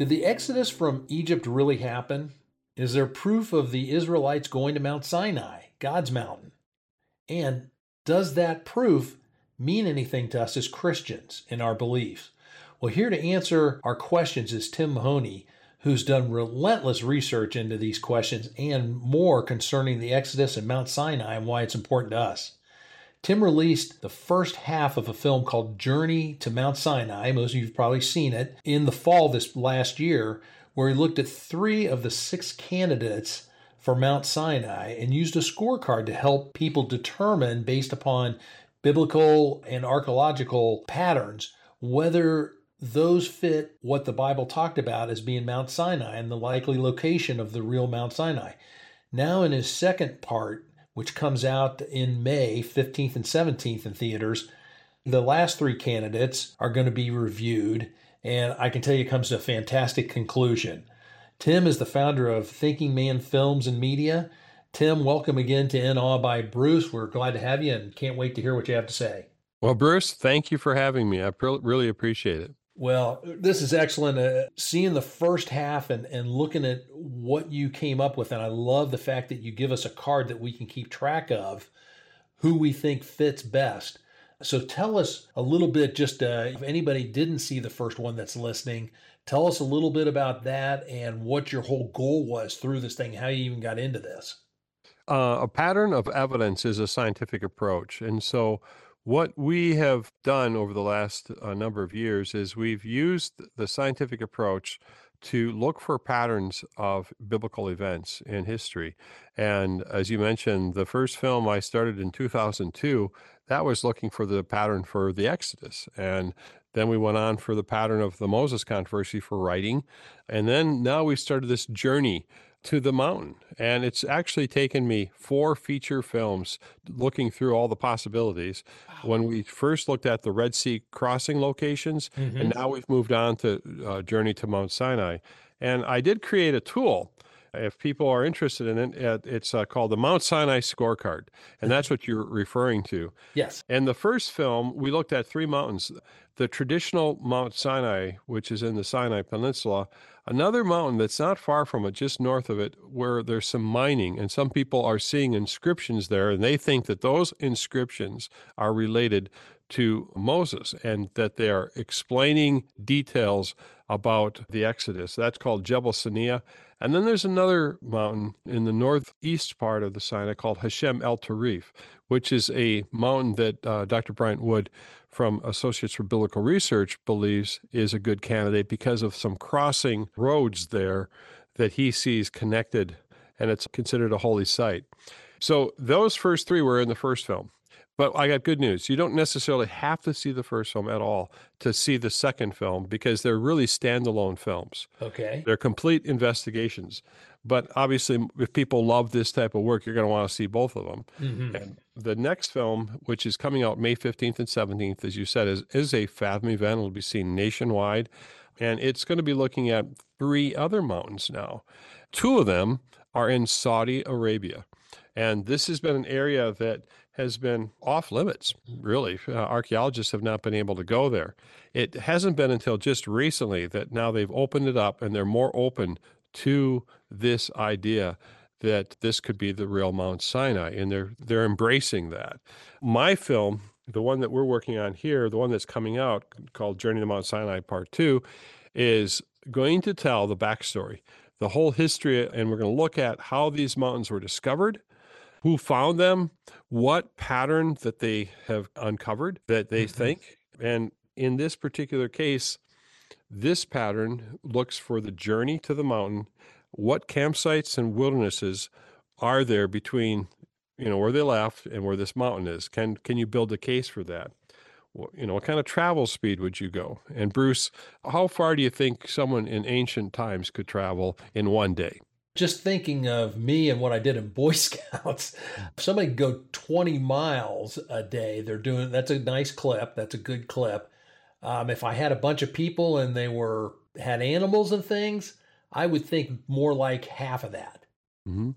Did the exodus from Egypt really happen? Is there proof of the Israelites going to Mount Sinai, God's mountain? And does that proof mean anything to us as Christians in our beliefs? Well, here to answer our questions is Tim Mahoney, who's done relentless research into these questions and more concerning the Exodus and Mount Sinai and why it's important to us. Tim released the first half of a film called Journey to Mount Sinai. Most of you have probably seen it in the fall this last year, where he looked at three of the six candidates for Mount Sinai and used a scorecard to help people determine, based upon biblical and archaeological patterns, whether those fit what the Bible talked about as being Mount Sinai and the likely location of the real Mount Sinai. Now, in his second part, which comes out in May 15th and 17th in theaters. The last three candidates are going to be reviewed, and I can tell you it comes to a fantastic conclusion. Tim is the founder of Thinking Man Films and Media. Tim, welcome again to In Awe by Bruce. We're glad to have you and can't wait to hear what you have to say. Well, Bruce, thank you for having me. I really appreciate it. Well, this is excellent. Uh, seeing the first half and, and looking at what you came up with. And I love the fact that you give us a card that we can keep track of who we think fits best. So tell us a little bit, just uh, if anybody didn't see the first one that's listening, tell us a little bit about that and what your whole goal was through this thing, how you even got into this. Uh, a pattern of evidence is a scientific approach. And so what we have done over the last uh, number of years is we've used the scientific approach to look for patterns of biblical events in history. And as you mentioned, the first film I started in 2002, that was looking for the pattern for the Exodus. And then we went on for the pattern of the Moses controversy for writing. And then now we started this journey to the mountain. And it's actually taken me four feature films looking through all the possibilities. Wow. When we first looked at the Red Sea crossing locations, mm-hmm. and now we've moved on to uh, Journey to Mount Sinai. And I did create a tool. If people are interested in it, it's uh, called the Mount Sinai Scorecard. And that's what you're referring to. Yes. And the first film, we looked at three mountains the traditional Mount Sinai, which is in the Sinai Peninsula, another mountain that's not far from it, just north of it, where there's some mining, and some people are seeing inscriptions there, and they think that those inscriptions are related to Moses and that they are explaining details about the Exodus. That's called Jebel Sania. And then there's another mountain in the northeast part of the Sinai called Hashem El Tarif, which is a mountain that uh, Dr. Bryant Wood from Associates for Biblical Research believes is a good candidate because of some crossing roads there that he sees connected, and it's considered a holy site. So those first three were in the first film. But I got good news. You don't necessarily have to see the first film at all to see the second film because they're really standalone films. Okay. They're complete investigations. But obviously, if people love this type of work, you're going to want to see both of them. Mm-hmm. And the next film, which is coming out May 15th and 17th, as you said, is, is a Fathom event. It'll be seen nationwide. And it's going to be looking at three other mountains now. Two of them are in Saudi Arabia. And this has been an area that has been off limits, really. Uh, archaeologists have not been able to go there. It hasn't been until just recently that now they've opened it up and they're more open to this idea that this could be the real Mount Sinai, and they're they're embracing that. My film, the one that we're working on here, the one that's coming out called Journey to Mount Sinai Part Two, is going to tell the backstory, the whole history, and we're going to look at how these mountains were discovered, who found them, what pattern that they have uncovered that they mm-hmm. think, and in this particular case, this pattern looks for the journey to the mountain. What campsites and wildernesses are there between, you know, where they left and where this mountain is? Can can you build a case for that? you know, what kind of travel speed would you go? And Bruce, how far do you think someone in ancient times could travel in one day? Just thinking of me and what I did in Boy Scouts, if somebody go 20 miles a day, they're doing that's a nice clip. That's a good clip. Um, if I had a bunch of people and they were had animals and things, I would think more like half of that. Mm-hmm.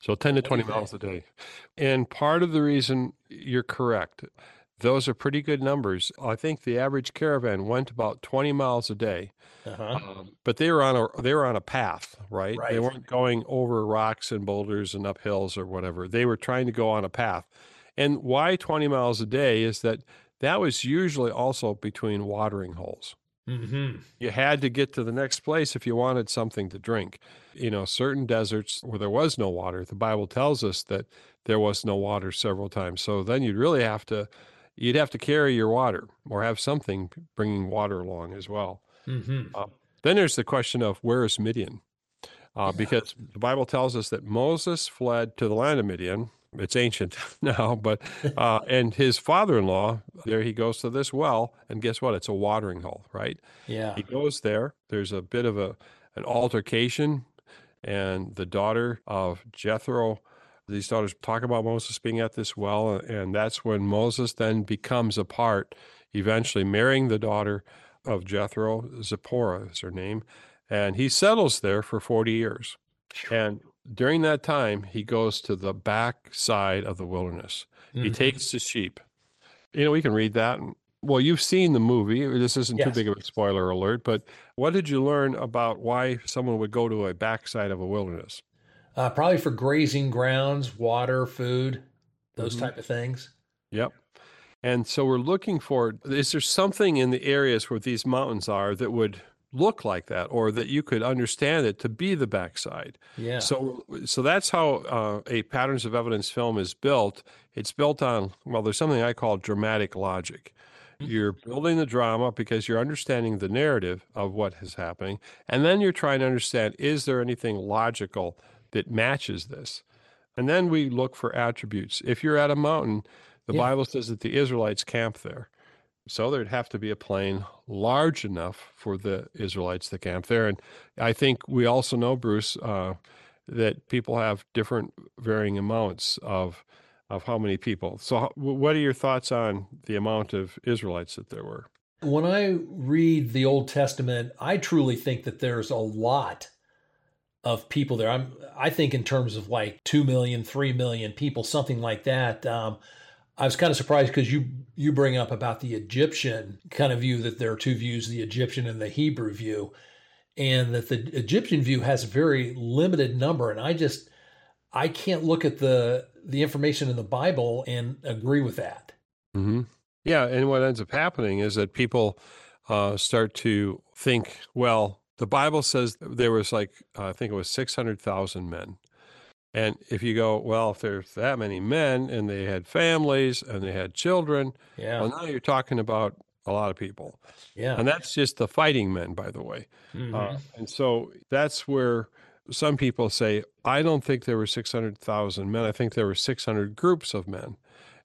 So 10 to 20 miles a day. And part of the reason you're correct, those are pretty good numbers. I think the average caravan went about 20 miles a day. Uh-huh. Um, but they were on a they were on a path, right? right? They weren't going over rocks and boulders and up hills or whatever. They were trying to go on a path. And why 20 miles a day is that that was usually also between watering holes. Mm-hmm. You had to get to the next place if you wanted something to drink. You know, certain deserts where there was no water, the Bible tells us that there was no water several times. So then you'd really have to, you'd have to carry your water or have something bringing water along as well. Mm-hmm. Uh, then there's the question of where is Midian? Uh. Because the Bible tells us that Moses fled to the land of Midian, it's ancient now, but uh, and his father-in-law there he goes to this well, and guess what? It's a watering hole, right? Yeah. He goes there. There's a bit of a an altercation, and the daughter of Jethro. These daughters talk about Moses being at this well, and that's when Moses then becomes a part, eventually marrying the daughter of Jethro. Zipporah is her name, and he settles there for 40 years. And during that time, he goes to the back side of the wilderness. Mm-hmm. He takes the sheep. You know, we can read that. Well, you've seen the movie. This isn't yes. too big of a spoiler alert, but what did you learn about why someone would go to a backside of a wilderness? Uh, probably for grazing grounds, water, food, those mm-hmm. type of things. Yep. And so we're looking for is there something in the areas where these mountains are that would look like that or that you could understand it to be the backside. Yeah. So so that's how uh, a patterns of evidence film is built. It's built on well there's something I call dramatic logic. Mm-hmm. You're building the drama because you're understanding the narrative of what is happening and then you're trying to understand is there anything logical that matches this. And then we look for attributes. If you're at a mountain, the yeah. Bible says that the Israelites camp there. So there'd have to be a plain large enough for the Israelites to camp there. And I think we also know, Bruce, uh, that people have different varying amounts of of how many people. So, what are your thoughts on the amount of Israelites that there were? When I read the Old Testament, I truly think that there's a lot of people there. I'm I think in terms of like 2 million, 3 million people, something like that. Um, I was kind of surprised because you you bring up about the Egyptian kind of view that there are two views, the Egyptian and the Hebrew view, and that the Egyptian view has a very limited number. And I just I can't look at the the information in the Bible and agree with that. Mm-hmm. Yeah, and what ends up happening is that people uh, start to think, well, the Bible says there was like uh, I think it was six hundred thousand men and if you go, well, if there's that many men and they had families and they had children, yeah. well, now you're talking about a lot of people. Yeah. And that's just the fighting men, by the way. Mm-hmm. Uh, and so that's where some people say, I don't think there were 600,000 men. I think there were 600 groups of men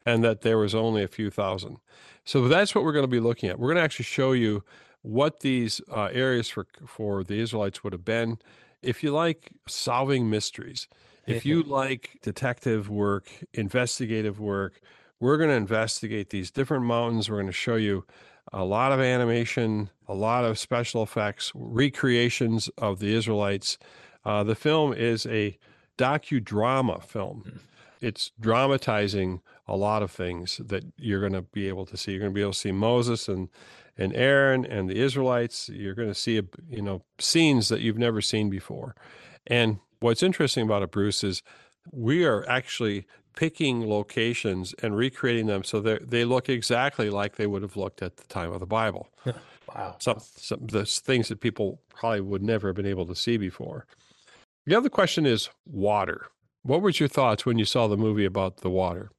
and that there was only a few thousand. So that's what we're going to be looking at. We're going to actually show you what these uh, areas for, for the Israelites would have been. If you like solving mysteries, if you like detective work, investigative work, we're going to investigate these different mountains. We're going to show you a lot of animation, a lot of special effects, recreations of the Israelites. Uh, the film is a docudrama film. Mm. It's dramatizing a lot of things that you're going to be able to see. You're going to be able to see Moses and and Aaron and the Israelites. You're going to see you know scenes that you've never seen before, and What's interesting about it, Bruce, is we are actually picking locations and recreating them so they they look exactly like they would have looked at the time of the Bible. wow. Some, some the things that people probably would never have been able to see before. The other question is water. What was your thoughts when you saw the movie about the water?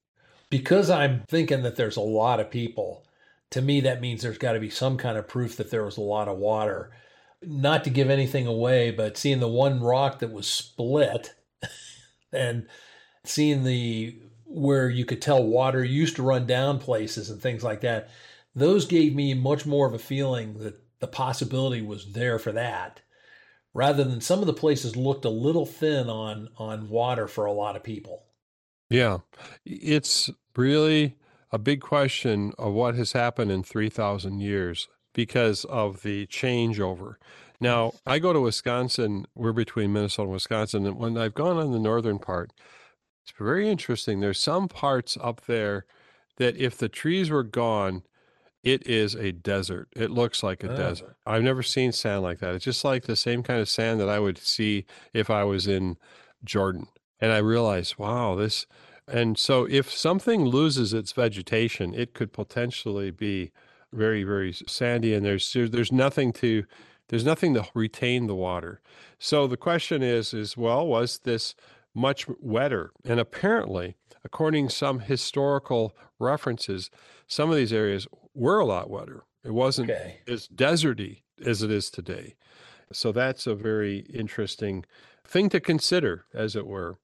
Because I'm thinking that there's a lot of people, to me that means there's got to be some kind of proof that there was a lot of water not to give anything away, but seeing the one rock that was split and seeing the where you could tell water used to run down places and things like that. those gave me much more of a feeling that the possibility was there for that rather than some of the places looked a little thin on on water for a lot of people. Yeah. It's really a big question of what has happened in 3,000 years because of the changeover. Now, I go to Wisconsin. We're between Minnesota and Wisconsin. And when I've gone on the northern part, it's very interesting. There's some parts up there that if the trees were gone, it is a desert. It looks like a Oh. desert. I've never seen sand like that. It's just like the same kind of sand that I would see if I was in Jordan. And I realized, wow, this. And so if something loses its vegetation, it could potentially be very, very sandy. And there's there's nothing to there's nothing to retain the water. So the question is, is well, was this much wetter? And apparently, according to some historical references, some of these areas were a lot wetter. It wasn't Okay. as deserty as it is today. So that's a very interesting thing to consider, as it were.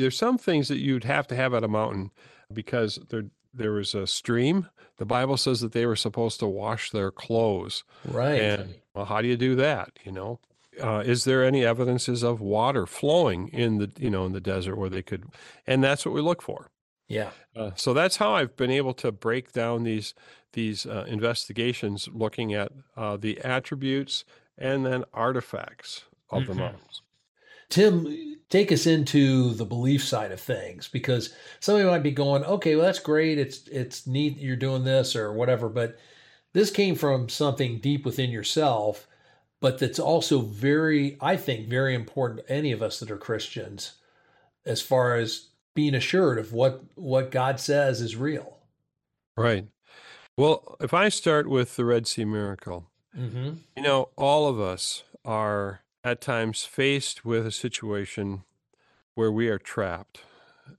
There's some things that you'd have to have at a mountain because there there was a stream. The Bible says that they were supposed to wash their clothes. Right. And well, how do you do that? You know, uh, is there any evidences of water flowing in the you know in the desert where they could? And that's what we look for. yeah. Uh, so that's how I've been able to break down these these uh, investigations, looking at uh, the attributes and then artifacts of the Mhm. mountains. Tim, take us into the belief side of things because somebody might be going, okay, well that's great. It's it's neat you're doing this or whatever, but this came from something deep within yourself, but that's also very, I think, very important to any of us that are Christians, as far as being assured of what what God says is real. Right. Well, if I start with the Red Sea miracle, Mm-hmm. You know, all of us are at times faced with a situation where we are trapped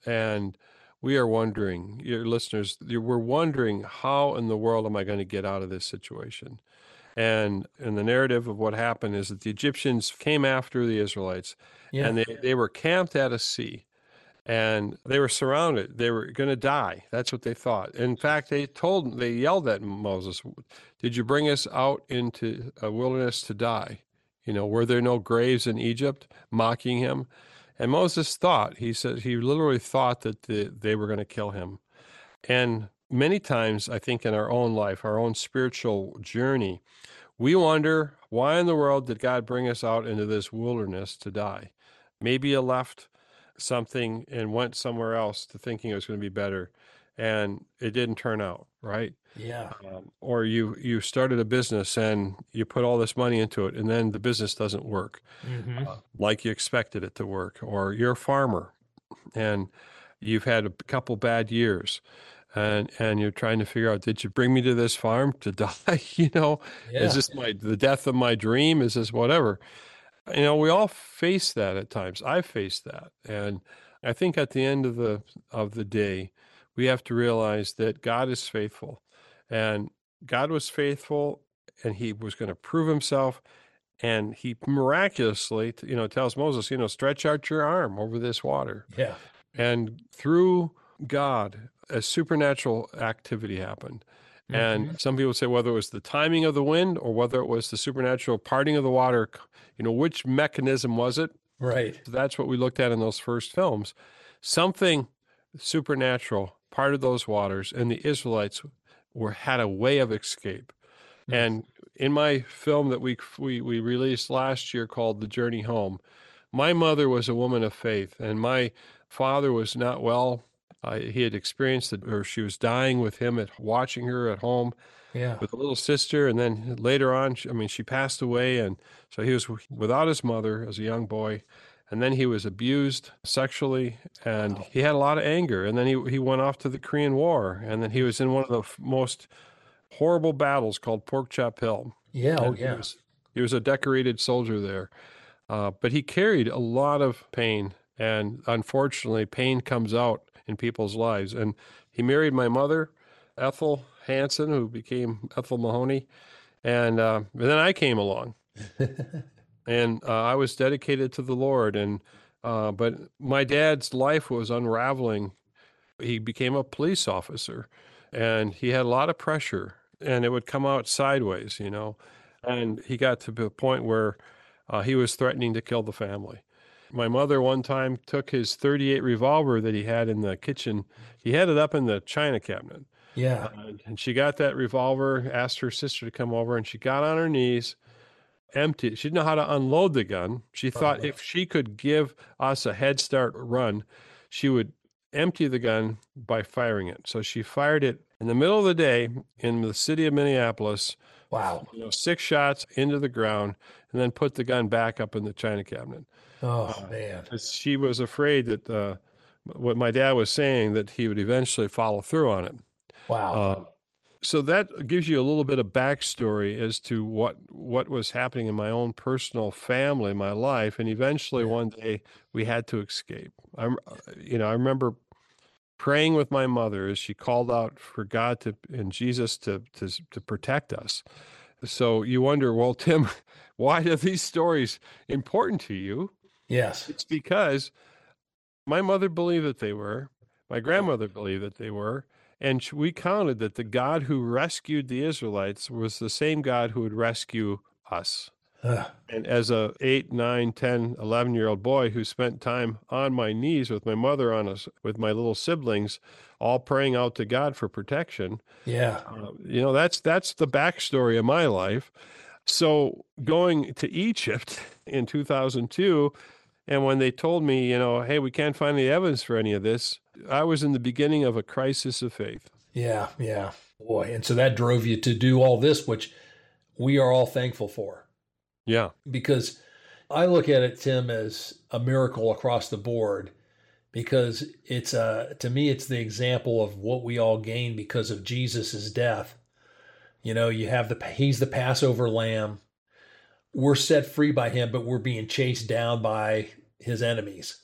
and we are wondering, your listeners, we're wondering, how in the world am I going to get out of this situation? And in the narrative of what happened is that the Egyptians came after the Israelites Yeah. and they, they were camped at a sea and they were surrounded. They were going to die. That's what they thought. In fact, they told, they yelled at Moses, Did you bring us out into a wilderness to die? You know, were there no graves in Egypt? Mocking him. And Moses thought, he said, he literally thought that the, they were going to kill him. And many times, I think in our own life, our own spiritual journey, we wonder, why in the world did God bring us out into this wilderness to die? Maybe you left something and went somewhere else to thinking it was going to be better and it didn't turn out right yeah. um, or you you started a business and you put all this money into it and then the business doesn't work Mm-hmm. like you expected it to work or you're a farmer and you've had a couple bad years and and you're trying to figure out did you bring me to this farm to die? You know? Yeah. is this my the death of my dream? Is this whatever? You know we all face that at times. I've faced that. And i think at the end of the of the day we have to realize that god is faithful and god was faithful and he was going to prove himself and he miraculously you know tells moses you know stretch out your arm over this water yeah. and through god a supernatural activity happened and mm-hmm. some people say whether it was the timing of the wind or whether it was the supernatural parting of the water, you know, which mechanism was it? right. That's what we looked at in those first films. Something supernatural parted those waters, and the Israelites were had a way of escape. Hmm. And in my film that we, we we released last year called The Journey Home, my mother was a woman of faith, and my father was not well. Uh, he had experienced that, or she was dying with him at watching her at home Yeah. with a little sister, and then later on, I mean, she passed away, and so he was without his mother as a young boy, and then he was abused sexually, and Wow. he had a lot of anger, and then he he went off to the Korean War, and then he was in one of the f- most horrible battles called Pork Chop Hill. Yeah. Oh, and he was, he was a decorated soldier there, uh, but he carried a lot of pain, and unfortunately, pain comes out in people's lives, and he married my mother. Ethel Hansen, who became Ethel Mahoney, and, uh, and then I came along, and uh, I was dedicated to the Lord. And uh, but my dad's life was unraveling. He became a police officer, and he had a lot of pressure. and it would come out sideways, you know. And he got to the point where uh, he was threatening to kill the family. My mother one time took his 38 revolver that he had in the kitchen. He had it up in the china cabinet. Yeah. And she got that revolver, asked her sister to come over, and she got on her knees, empty. She didn't know how to unload the gun. She thought if she could give us a head start run, she would empty the gun by firing it. So she fired it in the middle of the day in the city of Minneapolis, Wow. you know, six shots into the ground, and then put the gun back up in the china cabinet. Oh man. She was afraid that uh, what my dad was saying that he would eventually follow through on it. Wow. Uh, so that gives you a little bit of backstory as to what what was happening in my own personal family, my life, and eventually one day we had to escape. I'm, you know, I remember praying with my mother as she called out for God to and Jesus to to to protect us. So you wonder, well, Tim, why are these stories important to you? yes. It's because my mother believed that they were, my grandmother believed that they were, and we counted that the God who rescued the Israelites was the same God who would rescue us. And as a 8, 9, 10, 11 year old boy who spent time on my knees with my mother on us with my little siblings, all praying out to God for protection, yeah. uh, you know, that's that's the backstory of my life. So going to Egypt in 2002, and when they told me, you know, hey, we can't find any evidence for any of this, I was in the beginning of a crisis of faith. Yeah. Yeah. Boy. And so that drove you to do all this, which we are all thankful for. Yeah, because I look at it, Tim, as a miracle across the board. Because it's uh, to me, it's the example of what we all gain because of Jesus's death. You know, you have the he's the Passover lamb. We're set free by him, but we're being chased down by his enemies.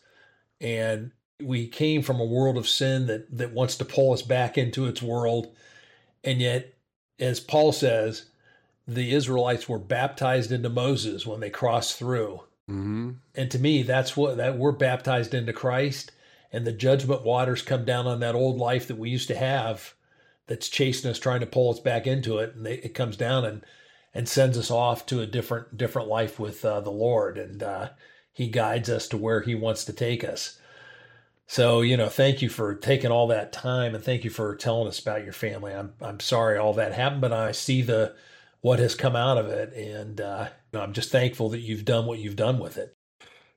And we came from a world of sin that that wants to pull us back into its world. And yet, as Paul says, the Israelites were baptized into Moses when they crossed through. hmm And to me, that's what that we're baptized into Christ and the judgment waters come down on that old life that we used to have that's chasing us trying to pull us back into it and they, it comes down and and sends us off to a different different life with uh, the Lord and uh, he guides us to where he wants to take us. So, you know, thank you for taking all that time and thank you for telling us about your family. I'm I'm sorry all that happened, but I see the what has come out of it and uh, I'm just thankful that you've done what you've done with it.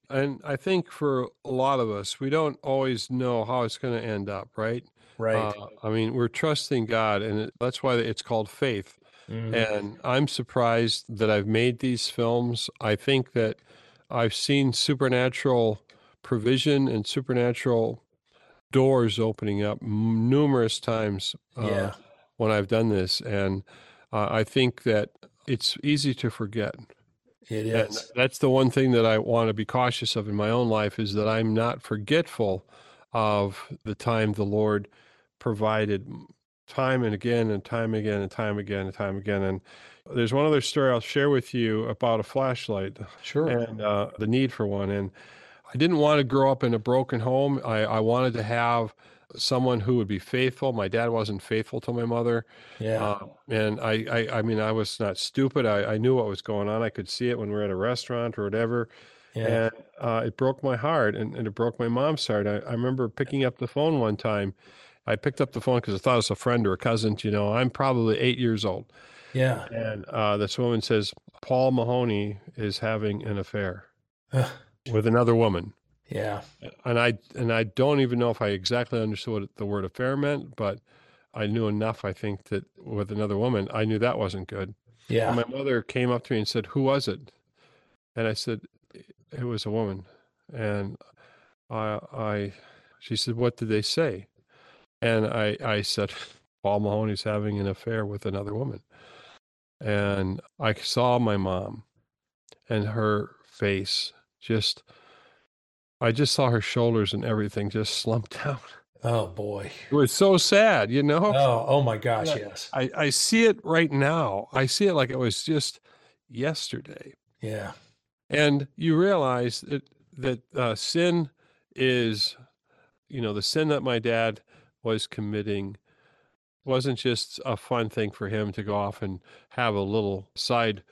And I think for a lot of us, we don't always know how it's going to end up, right? Right. Uh, I mean, we're trusting God, and it, that's why it's called faith. Mhm. And I'm surprised that I've made these films. I think that I've seen supernatural provision and supernatural doors opening up m- numerous times uh, yeah. when I've done this. And uh, I think that it's easy to forget. It is. And that's the one thing that I want to be cautious of in my own life is that I'm not forgetful of the time the Lord provided time and again and time again and time again and time again. And there's one other story I'll share with you about a flashlight Sure. and uh, the need for one. And I didn't want to grow up in a broken home. I, I wanted to have someone who would be faithful. My dad wasn't faithful to my mother. yeah. Uh, and I, I, I mean, I was not stupid. I, I knew what was going on. I could see it when we were at a restaurant or whatever. yeah. And uh, it broke my heart and, and it broke my mom's heart. I, I remember picking up the phone one time. I picked up the phone because I thought it was a friend or a cousin. You know, I'm probably eight years old. yeah. And uh, this woman says, Paul Mahoney is having an affair with another woman. yeah. And I and I don't even know if I exactly understood what the word affair meant, but I knew enough, I think, that with another woman, I knew that wasn't good. Yeah. And my mother came up to me and said, Who was it? And I said, It was a woman. And I, I she said, What did they say? And I, I said, Paul Mahoney's having an affair with another woman. And I saw my mom and her face just, I just saw her shoulders and everything just slumped down. Oh boy. It was so sad, you know? Oh, oh my gosh, yes. I, I see it right now. I see it like it was just yesterday. Yeah. And you realize that that uh, sin is, you know, the sin that my dad was committing wasn't just a fun thing for him to go off and have a little side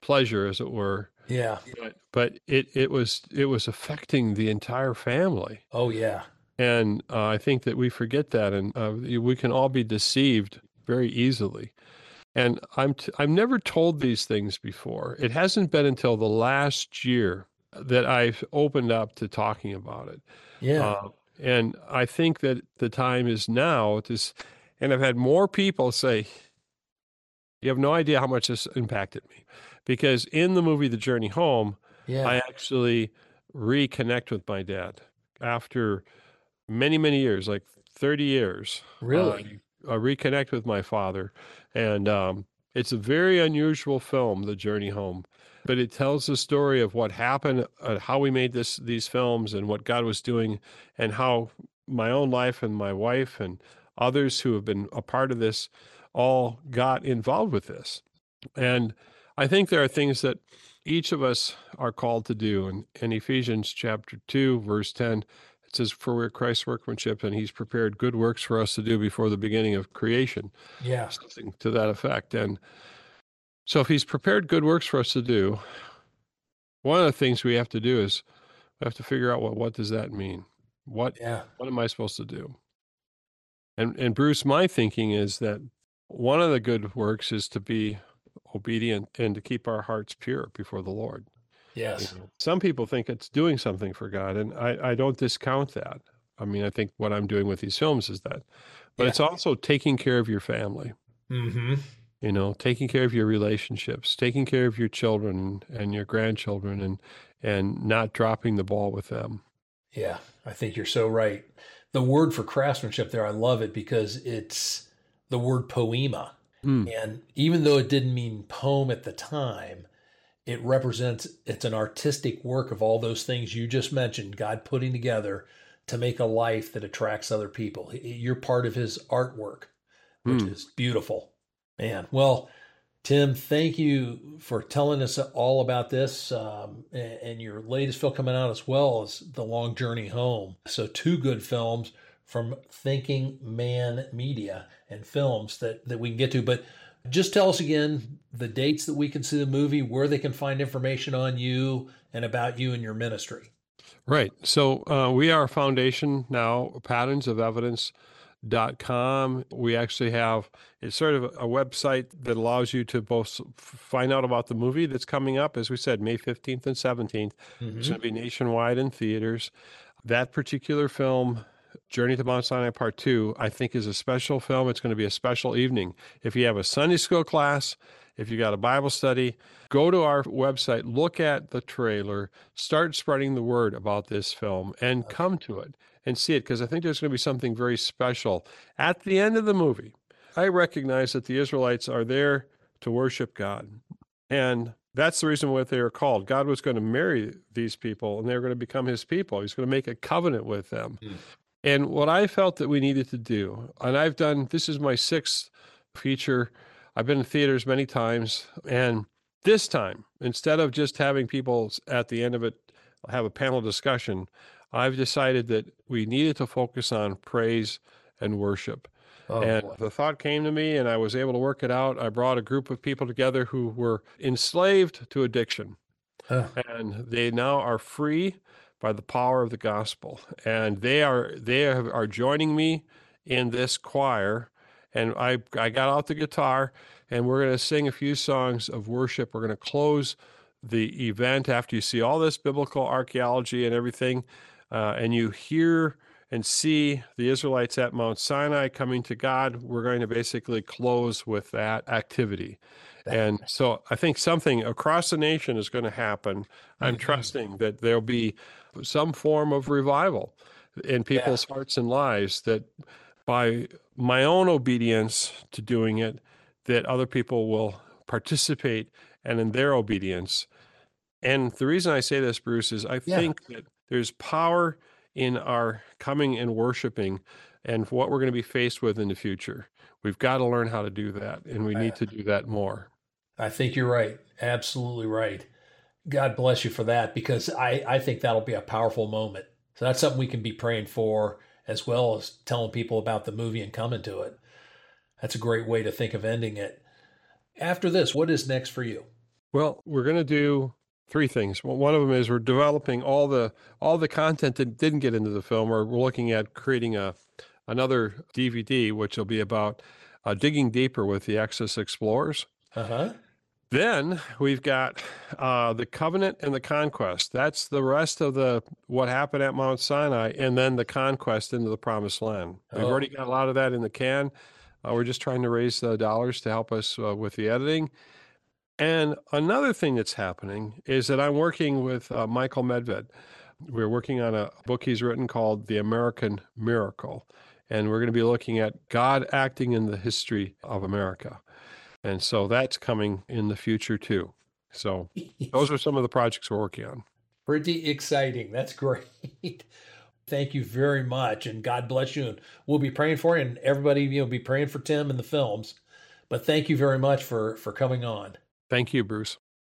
pleasure, as it were. Yeah. But, but it, it was it was affecting the entire family. Oh yeah. And uh, I think that we forget that, and uh, we can all be deceived very easily. And I'm t- I've never told these things before. It hasn't been until the last year that I've opened up to talking about it. Yeah. Uh, and I think that the time is now to, and I've had more people say, you have no idea how much this impacted me. Because in the movie The Journey Home, yeah. I actually reconnect with my dad after many, many years, like 30 years. Really? Uh, I reconnect with my father. And um, it's a very unusual film, The Journey Home but it tells the story of what happened, uh, how we made this these films, and what God was doing, and how my own life and my wife and others who have been a part of this all got involved with this. And I think there are things that each of us are called to do. And in Ephesians chapter 2, verse 10, it says, For we're Christ's workmanship, and he's prepared good works for us to do before the beginning of creation. Yeah. Something to that effect. And so if he's prepared good works for us to do, one of the things we have to do is we have to figure out what what does that mean? What yeah. what am I supposed to do? And and Bruce, my thinking is that one of the good works is to be obedient and to keep our hearts pure before the Lord. Yes. You know, some people think it's doing something for God, and I, I don't discount that. I mean, I think what I'm doing with these films is that, but yeah. it's also taking care of your family. Mm-hmm you know taking care of your relationships taking care of your children and your grandchildren and and not dropping the ball with them. Yeah i think you're so right. The word for craftsmanship there i love it because it's the word poema. Mm. and even though it didn't mean poem at the time it represents it's an artistic work of all those things you just mentioned god putting together to make a life that attracts other people. You're part of his artwork which mm. is beautiful Man, well, Tim, thank you for telling us all about this um, and, and, your latest film coming out as well as The Long Journey Home. So, two good films from Thinking Man Media and films that, that we can get to. But just tell us again the dates that we can see the movie, where they can find information on you and about you and your ministry. Right. So, uh, we are a foundation now, Patterns of Evidence dot com. We actually have it's sort of a website that allows you to both find out about the movie that's coming up, as we said, May 15th and 17th. Mm-hmm. It's going to be nationwide in theaters. That particular film, Journey to Mount Sinai Part 2, I think is a special film. It's going to be a special evening. If you have a Sunday school class, if you got a Bible study, go to our website, look at the trailer, start spreading the word about this film, and come to it and see it because I think there's going to be something very special. At the end of the movie, I recognize that the Israelites are there to worship God. And that's the reason why they are called. God was going to marry these people and they were going to become his people. He's going to make a covenant with them. Mm. And what I felt that we needed to do, and I've done this is my sixth feature. I've been in theaters many times. And this time, instead of just having people at the end of it have a panel discussion, I've decided that we needed to focus on praise and worship. Oh, and boy. the thought came to me, and I was able to work it out. I brought a group of people together who were enslaved to addiction, huh. and they now are free by the power of the gospel. And they are they are, are joining me in this choir. And I I got out the guitar, and we're going to sing a few songs of worship. We're going to close the event after you see all this biblical archaeology and everything uh, and you hear and see the Israelites at Mount Sinai coming to God, we're going to basically close with that activity. And so I think something across the nation is going to happen. I'm mm-hmm. trusting that there'll be some form of revival in people's yeah. hearts and lives that by my own obedience to doing it, that other people will participate and in their obedience. And the reason I say this, Bruce, is I yeah. think that there's power in our coming and worshiping and what we're going to be faced with in the future. We've got to learn how to do that, and we need to do that more. I think you're right. Absolutely right. God bless you for that because I, I think that'll be a powerful moment. So that's something we can be praying for as well as telling people about the movie and coming to it. That's a great way to think of ending it. After this, what is next for you? Well, we're going to do three things. Well, one of them is we're developing all the all the content that didn't get into the film, or we're looking at creating a another DVD, which will be about uh, digging deeper with the Exodus Explorers. Uh huh. Then we've got uh, the covenant and the conquest. That's the rest of the what happened at Mount Sinai, and then the conquest into the Promised Land. We've Oh. already got a lot of that in the can. Uh, we're just trying to raise the dollars to help us uh, with the editing. And another thing that's happening is that I'm working with uh, Michael Medved. We're working on a book he's written called The American Miracle. And we're going to be looking at God acting in the history of America. And so that's coming in the future too. So those are some of the projects we're working on. Pretty exciting. That's great. Thank you very much, and God bless you. And we'll be praying for you, and everybody, you know, be praying for Tim and the films. But thank you very much for for coming on. Thank you, Bruce.